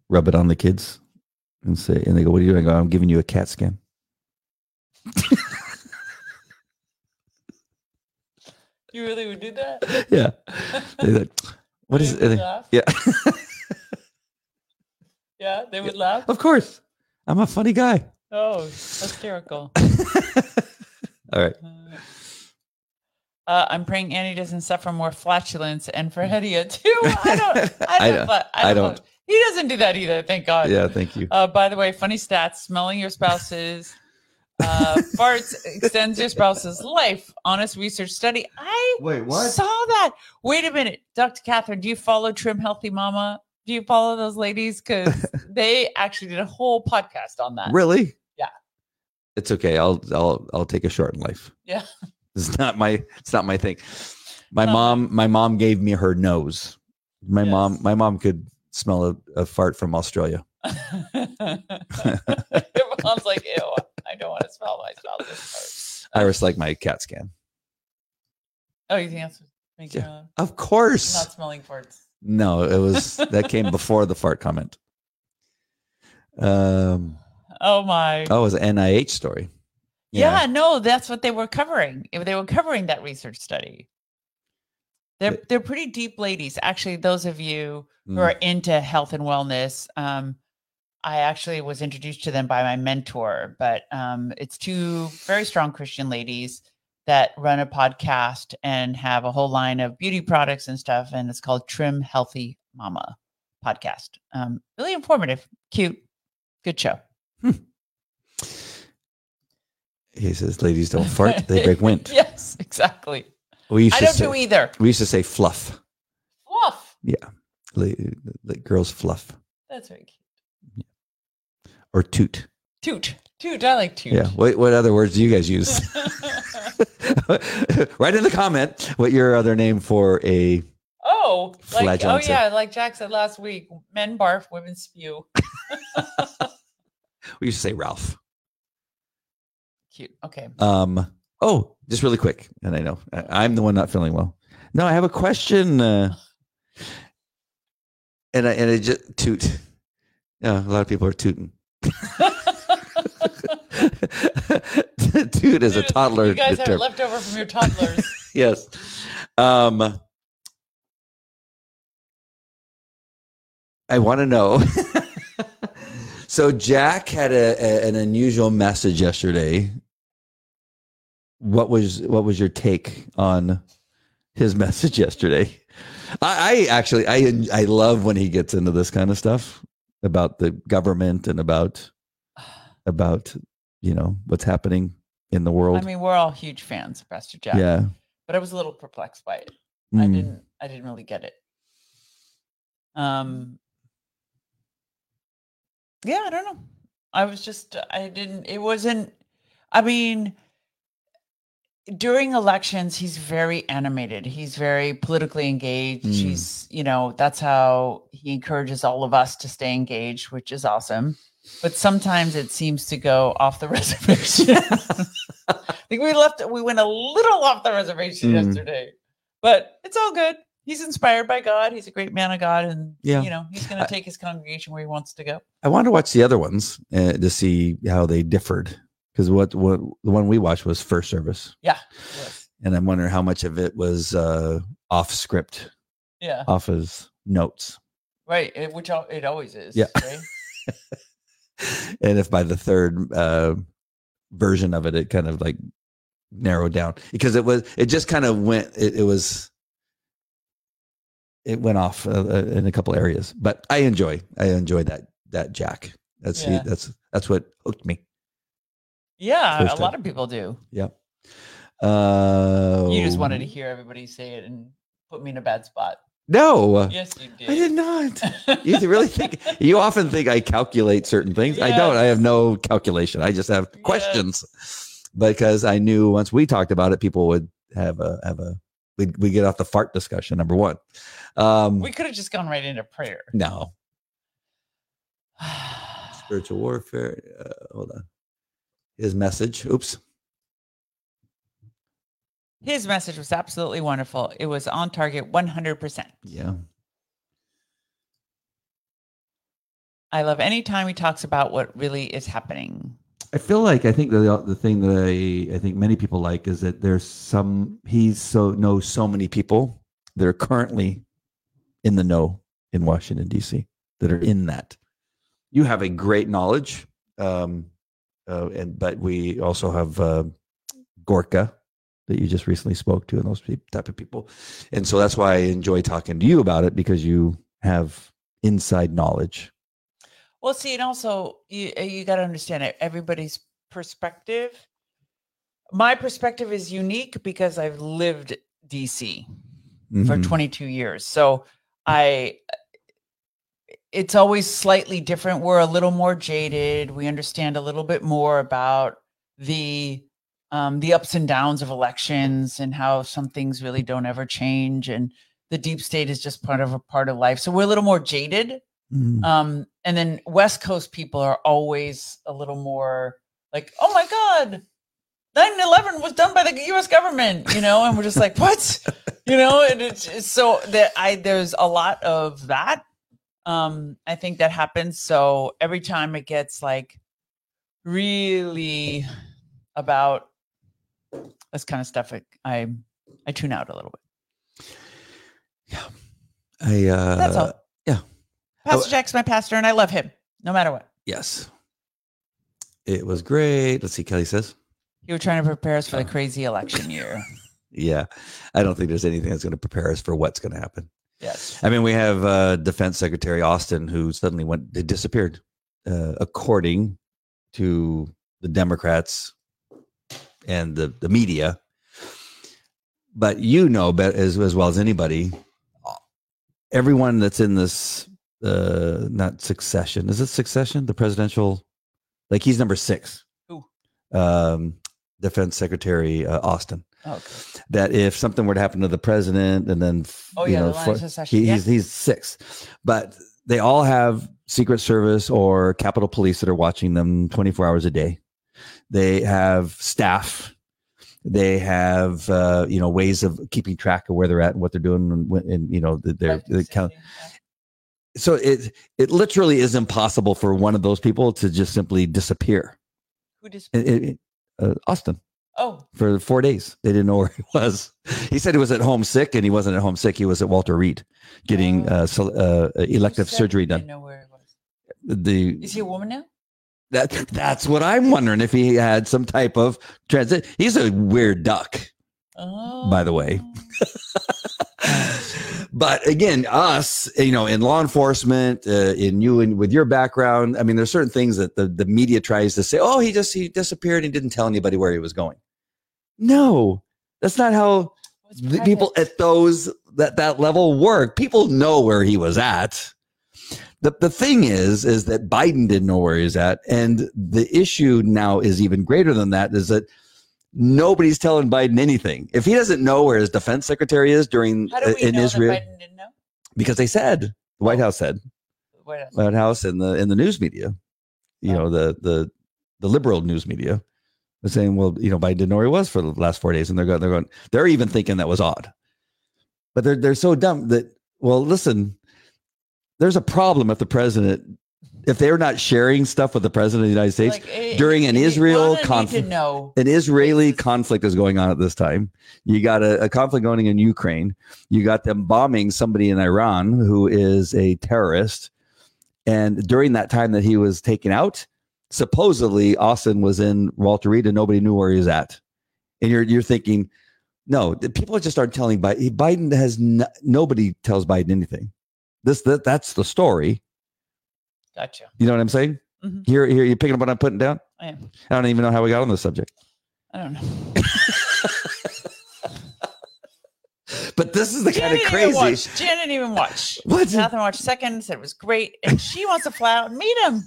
rub it on the kids and say, and they go, "What are you doing?" I go, "I'm giving you a cat scan." You really would do that? Yeah. Like, what is it? Yeah. Yeah, they would laugh. of course. I'm a funny guy. Oh, hysterical. All right. Uh, I'm praying Andy doesn't suffer more flatulence and for Hedieh too. I don't. I I don't. don't- but I I don't. don't. He doesn't do that either. Thank God. Yeah. Thank you. Uh, by the way, funny stats: smelling your spouse's uh, farts extends your spouse's life. Honest research study. I Wait, What saw that. Wait a minute, Dr. Catherine. Do you follow Trim Healthy Mama? Do you follow those ladies? Because they actually did a whole podcast on that. Really? Yeah. It's okay. I'll I'll I'll take a short in life. Yeah. It's not my it's not my thing. My mom my mom gave me her nose. My mom my mom could smell a, a fart from Australia. Your mom's like, ew, I don't want to smell my spouse's fart. Iris like my cat scan. Oh, you think that's making Yeah. uh, Of course. not smelling farts? no, it was that came before the fart comment. Um Oh my. oh, it was an NIH story. Yeah. no, that's what they were covering. They were covering that research study. They're they're pretty deep ladies. Actually, those of you who Mm. are into health and wellness, um, I actually was introduced to them by my mentor. But um, it's two very strong Christian ladies that run a podcast and have a whole line of beauty products and stuff, and it's called Trim Healthy Mama podcast. Um, really informative, cute, good show. He says ladies don't fart, they break wind. yes, exactly. We used I to don't say do either. we used to say fluff. Fluff. La- la- girls fluff That's very cute. or toot. Toot. Toot. I like toot. Yeah. What, what other words do you guys use? Write in the comment what your other name for a. oh, like oh yeah, like Jack said last week. Men barf, women spew. We used to say Ralph. Cute. Okay. Um. Oh, just really quick, and I know I- I'm the one not feeling well. No, I have a question. Uh, and I and it just toot. Yeah, a lot of people are tooting. toot is a toddler. You guys have it from your toddlers. yes. Um, I want to know. so Jack had a, a- an unusual message yesterday. What was what was your take on his message yesterday? I, I actually I I love when he gets into this kind of stuff about the government and about about you know what's happening in the world. I mean, we're all huge fans of Pastor Jack. yeah. But I was a little perplexed by it. I Mm. didn't I didn't really get it. Um Yeah, I don't know. I was just I didn't it wasn't I mean during elections he's very animated. He's very politically engaged. Mm. He's, you know, that's how he encourages all of us to stay engaged, which is awesome. But sometimes it seems to go off the reservation. I think we left we went a little off the reservation Mm. yesterday. But it's all good. He's inspired by God. He's a great man of God, and Yeah. you know he's going to take his congregation where he wants to go. I want to watch the other ones uh, to see how they differed because what what the one we watched was first service, Yeah, and I'm wondering how much of it was uh, off script, yeah, off his notes, right. It, which it always is. Yeah. right? and if by the third uh, version of it, it kind of like narrowed down because it was it just kind of went it, it was it went off uh, uh, in a couple areas, but I enjoy I enjoy that that Jack. That's Yeah. that's that's what hooked me. Yeah. First a time. lot of people do. Yep. Uh, You just wanted to hear everybody say it and put me in a bad spot. No, Yes, you did. I did not. You really think you often think I calculate certain things. I don't. I have no calculation. I just have Yes. questions because I knew once we talked about it, people would have a have a we we get off the fart discussion. Number one. Um, we could have just gone right into prayer. no spiritual warfare. Uh, hold on. His message. Oops. His message was absolutely wonderful. It was on target 100%. Yeah. I love any time he talks about what really is happening. I feel like I think the the thing that I I think many people like is that there's some he's so knows so many people that are currently in the know in Washington D.C. that are in that. You have a great knowledge, um, uh, and but we also have uh, Gorka that you just recently spoke to, and those type of people, and so that's why I enjoy talking to you about it because you have inside knowledge. Well, see, and also you uh, you got to understand it. Everybody's perspective. My perspective is unique because I've lived DC for Mhm. 22 years. So I it's always slightly different. We're a little more jaded. We understand a little bit more about the um, the ups and downs of elections and how some things really don't ever change, and the deep state is just part of a part of life. So we're a little more jaded. Mhm. Um, and then West Coast people are always a little more like, oh my God, 9 11 was done by the US government, you know, and we're just like, what? You know, and it's, it's so that I there's a lot of that. Um, I think that happens. So every time it gets like really about this kind of stuff, I I, I tune out a little bit. Yeah, I uh, That's all. yeah. Pastor Jack's my pastor, and I love him no matter what. Yes. It was great. Let's see, Kelly says. You were trying to prepare us for the Oh. crazy election year. Yeah. I don't think there's anything that's going to prepare us for what's going to happen. Yes. I mean, we have uh, Defense Secretary Austin who suddenly went, disappeared, uh, according to the Democrats and the, the media. But you know, as, as well as anybody, everyone that's in this, uh, not succession, is it succession? The presidential, like he's number six um, Defense Secretary uh, Austin. Okay. That if something were to happen to the president, and then Oh you yeah, know, the for- he, yeah. he's he's six, but they all have Secret Service or Capitol Police that are watching them 24 hours a day. They have staff. They have uh, you know ways of keeping track of where they're at and what they're doing, and, when- and you know the- their Life the count. So it it literally is impossible for one of those people to just simply disappear. Who dis- It- it- uh, Austin oh, for four days. They didn't know where he was. He said he was at home sick, and he wasn't at home sick. He was at Walter Reed getting Oh. uh, so- uh, elective surgery done. know where it was? The Is he a woman now? that that's what I'm wondering if he had some type of transit. He's a weird duck, Oh. by the way. but again, us, you know, in law enforcement, uh, in you and with your background, I mean, there's certain things that the, the media tries to say. Oh, he just he disappeared and didn't tell anybody where he was going. No, that's not how the people at those that that level work. People know where he was at. The the thing is, is that Biden didn't know where he was at, and the issue now is even greater than that. Is that nobody's telling Biden anything. If he doesn't know where his defense secretary is during uh, in Israel, that Biden didn't know? because they said the White House said What else? White House and the in the news media, you Oh. know the the the liberal news media was saying, well, you know, Biden didn't know where he was for the last four days, and they're going, they're going, they're even thinking that was odd, but they're they're so dumb that well, listen, there's a problem if the president if they're not sharing stuff with the president of the United States. Like, eh, during an you Israel conflict- an Israeli conflict is going on at this time. You got a, a conflict going in Ukraine. You got them bombing somebody in Iran who is a terrorist. And during that time that he was taken out, supposedly Austin was in Walter Reed and nobody knew where he was at. And you're you're thinking, no, the people just aren't telling Biden. Biden has n- nobody tells Biden anything. This that that's the story. Gotcha. You know what I'm saying? Mhm. Here, here, you picking up what I'm putting down? I am. I don't even know how we got on this subject. I don't know. But this is the kind of crazy. Watch. Jan didn't even watch. What? Catherine watched second, said it was great, and she wants to fly out and meet him.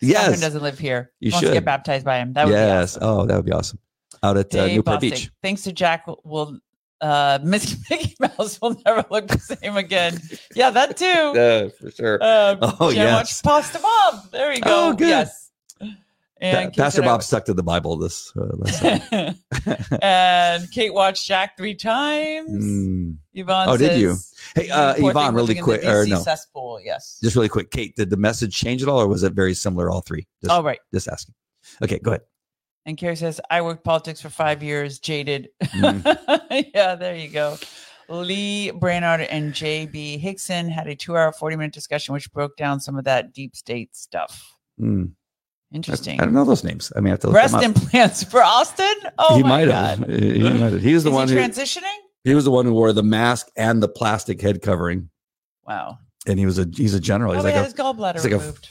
Yes. doesn't live here. You wants to should. get baptized by him. That would yes. be awesome. Oh, that would be awesome. Out at uh, Newport Beach. Thanks to Jack, will uh, Miss Mickey Mouse will never look the same again. Yeah, that too. Yeah, for sure. Um, Oh, yes. watched Pastor Bob. There you go. Oh, good. Yes. And Kate Pastor I Bob stuck to the Bible this uh, last time. and Kate watched Jack three times. Mm. Yvonne Oh, did you? Hey, uh, Yvonne, really living in the quick, or no. cesspool. Yes. Just really quick, Kate, did the message change at all, or was it very similar, all three? Just, All right. just asking. Okay, go ahead. And Carrie says, I worked politics for five years, jaded. Mm. yeah, there you go. Lee Brainard and J.B. Hixson had a two hour, 40 minute discussion, which broke down some of that deep state stuff. Mm. Interesting. I don't know those names. I mean, I have to look Breast implants for Austin? Oh, he my might God. have. He might have. He was the Is one he who transitioning? he was the one who wore the mask and the plastic head covering, Wow. and he was a he's a general. He's Probably like a his gallbladder he's like a removed.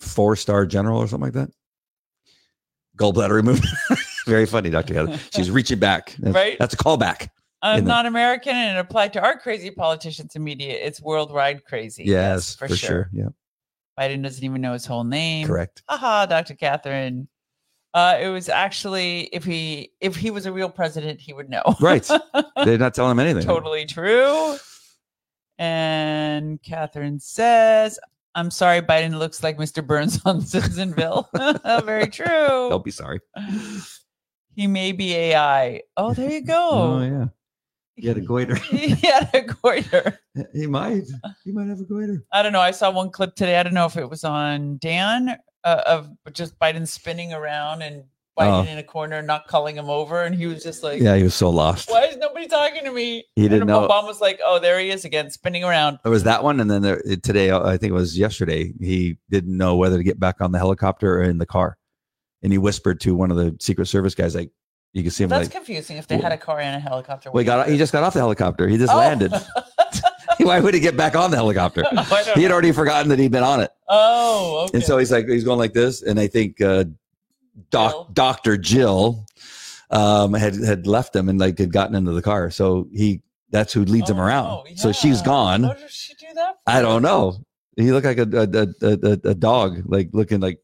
four star general or something like that. Gallbladder removed. Very funny, Dr. Heather. She's reaching back. That's, Right? That's a callback. I'm not American and it applied to our crazy politicians and media. It's worldwide crazy. Yes, for, for, sure. sure. Yeah, Biden doesn't even know his whole name. correct. Haha, Dr. Catherine. Uh, it was actually if he if he was a real president, he would know. Right. They're not telling him anything. totally true. And Catherine says, I'm sorry, Biden looks like Mr. Burns on Citizenville. Very true. Don't be sorry. He may be AI. Oh, there you go. Oh yeah. He had a goiter. he had a goiter. he might. He might have a goiter. I don't know. I saw one clip today. I don't know if it was on Dan uh, of just Biden spinning around and Biden Oh. in a corner, not calling him over, and he was just like, Yeah, he was so lost. "Why is nobody talking to me?" He didn't and know- Obama's like, "Oh, there he is again, spinning around." It was that one, and then there, today, uh, I think it was yesterday. He didn't know whether to get back on the helicopter or in the car, and he whispered to one of the Secret Service guys, like, "You can see him." That's like, confusing. If they had a car and a helicopter, well, he got. He just got off the helicopter. He just Oh. landed. Why would he get back on the helicopter? Oh, He had know. already forgotten that he'd been on it. Oh, okay. And so he's like, he's going like this. And I think uh, doc. Dr. Jill um, had, had left him and like had gotten into the car. So he, that's who leads him Oh, around. So she's gone. What did she do that? I don't know. He looked like a, a, a, a, a dog, like looking like,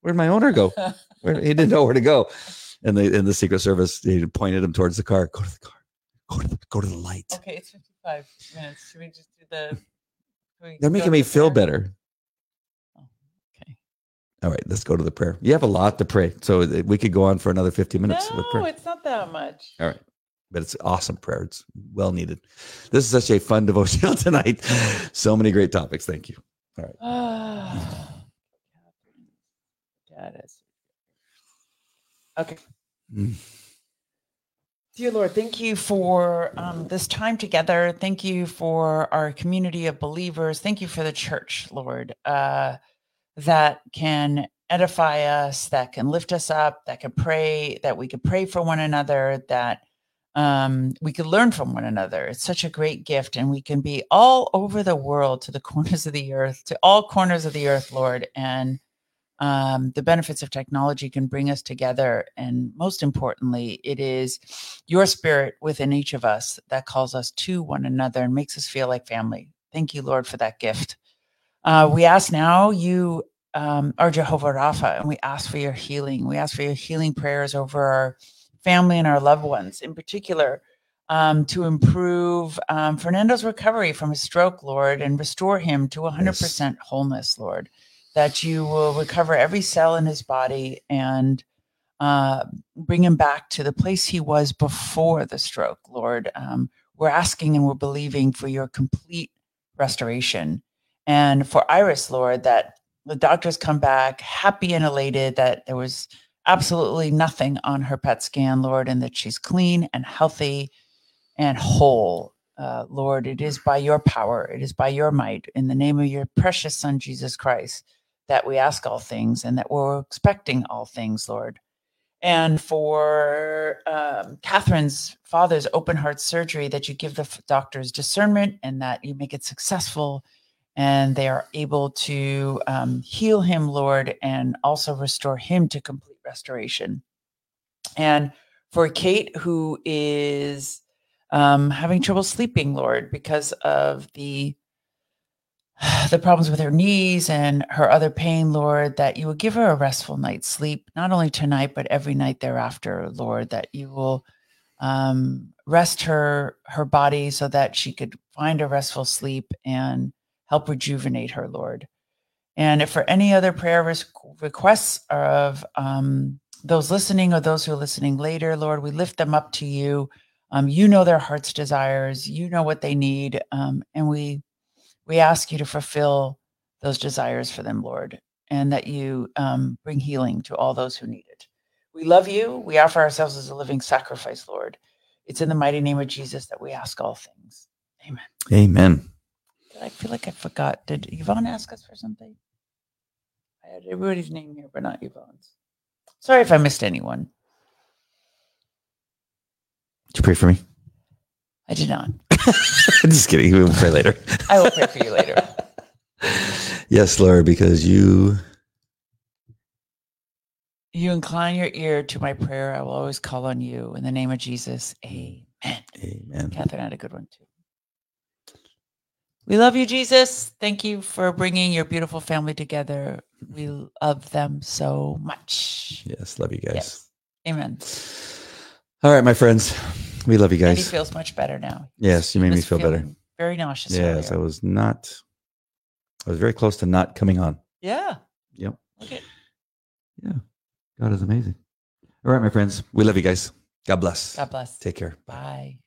Where'd my owner go? Where, he didn't know where to go. And the in the Secret Service, he pointed him towards the car. Go to the car. Go to the go to the light. Okay, it's 55 minutes. Should we just do the? They're making me feel better. All right, let's go to the prayer. You have a lot to pray, so we could go on for another 50 minutes with No, prayer. it's not that much. All right. But it's awesome prayer. It's well needed. This is such a fun devotional tonight. So many great topics. Thank you. All right. that is Okay. Mm. Dear Lord, thank you for um, this time together. Thank you for our community of believers. Thank you for the church, Lord, uh, that can edify us, that can lift us up, that can pray, that we can pray for one another, that um, we can learn from one another. It's such a great gift, and we can be all over the world to the corners of the earth, to all corners of the earth, Lord, and um, the benefits of technology can bring us together. And most importantly, it is your spirit within each of us that calls us to one another and makes us feel like family. Thank you, Lord, for that gift. Uh, we ask now, you um, are Jehovah Rapha, and we ask for your healing. We ask for your healing prayers over our family and our loved ones, in particular, um, to improve um, Fernando's recovery from his stroke, Lord, and restore him to 100% wholeness, Lord that you will recover every cell in his body and uh, bring him back to the place he was before the stroke, Lord. Um, we're asking and we're believing for your complete restoration. And for Iris, Lord, that the doctors come back happy and elated that there was absolutely nothing on her PET scan, Lord, and that she's clean and healthy and whole. Uh, Lord, it is by your power, it is by your might, in the name of your precious Son, Jesus Christ, that we ask all things and that we're expecting all things, Lord. And for um, Catherine's father's open heart surgery, that you give the doctors discernment and that you make it successful and they are able to um, heal him, Lord, and also restore him to complete restoration. And for Kate, who is um, having trouble sleeping, Lord, because of the the problems with her knees and her other pain, Lord, that you will give her a restful night's sleep, not only tonight, but every night thereafter, Lord, that you will um, rest her her body so that she could find a restful sleep and help rejuvenate her, Lord. And if for any other prayer requests of um, those listening or those who are listening later, Lord, we lift them up to you. Um, you know their heart's desires. You know what they need, um, and we we ask you to fulfill those desires for them, Lord, and that you um, bring healing to all those who need it. We love you. We offer ourselves as a living sacrifice, Lord. It's in the mighty name of Jesus that we ask all things. Amen. Amen. I feel like I forgot? Did Yvonne ask us for something? I had everybody's name here, but not Yvonne's. Sorry if I missed anyone. Did you pray for me? I did not. I'm just kidding. We will pray later. I will pray for you later. yes, Lord, because you You incline your ear to my prayer. I will always call on you. In the name of Jesus, amen. Amen. Catherine had a good one too. We love you, Jesus. Thank you for bringing your beautiful family together. We love them so much. Yes, love you guys. Yes. Amen. All right, my friends. We love you guys. he feels much better now. Yes, you made me feel better. Very nauseous. Yes, I was not I was very close to not coming on. Yeah. Yep. Okay. Yeah. God is amazing. All right, my friends. We love you guys. God bless. God bless. Take care. Bye.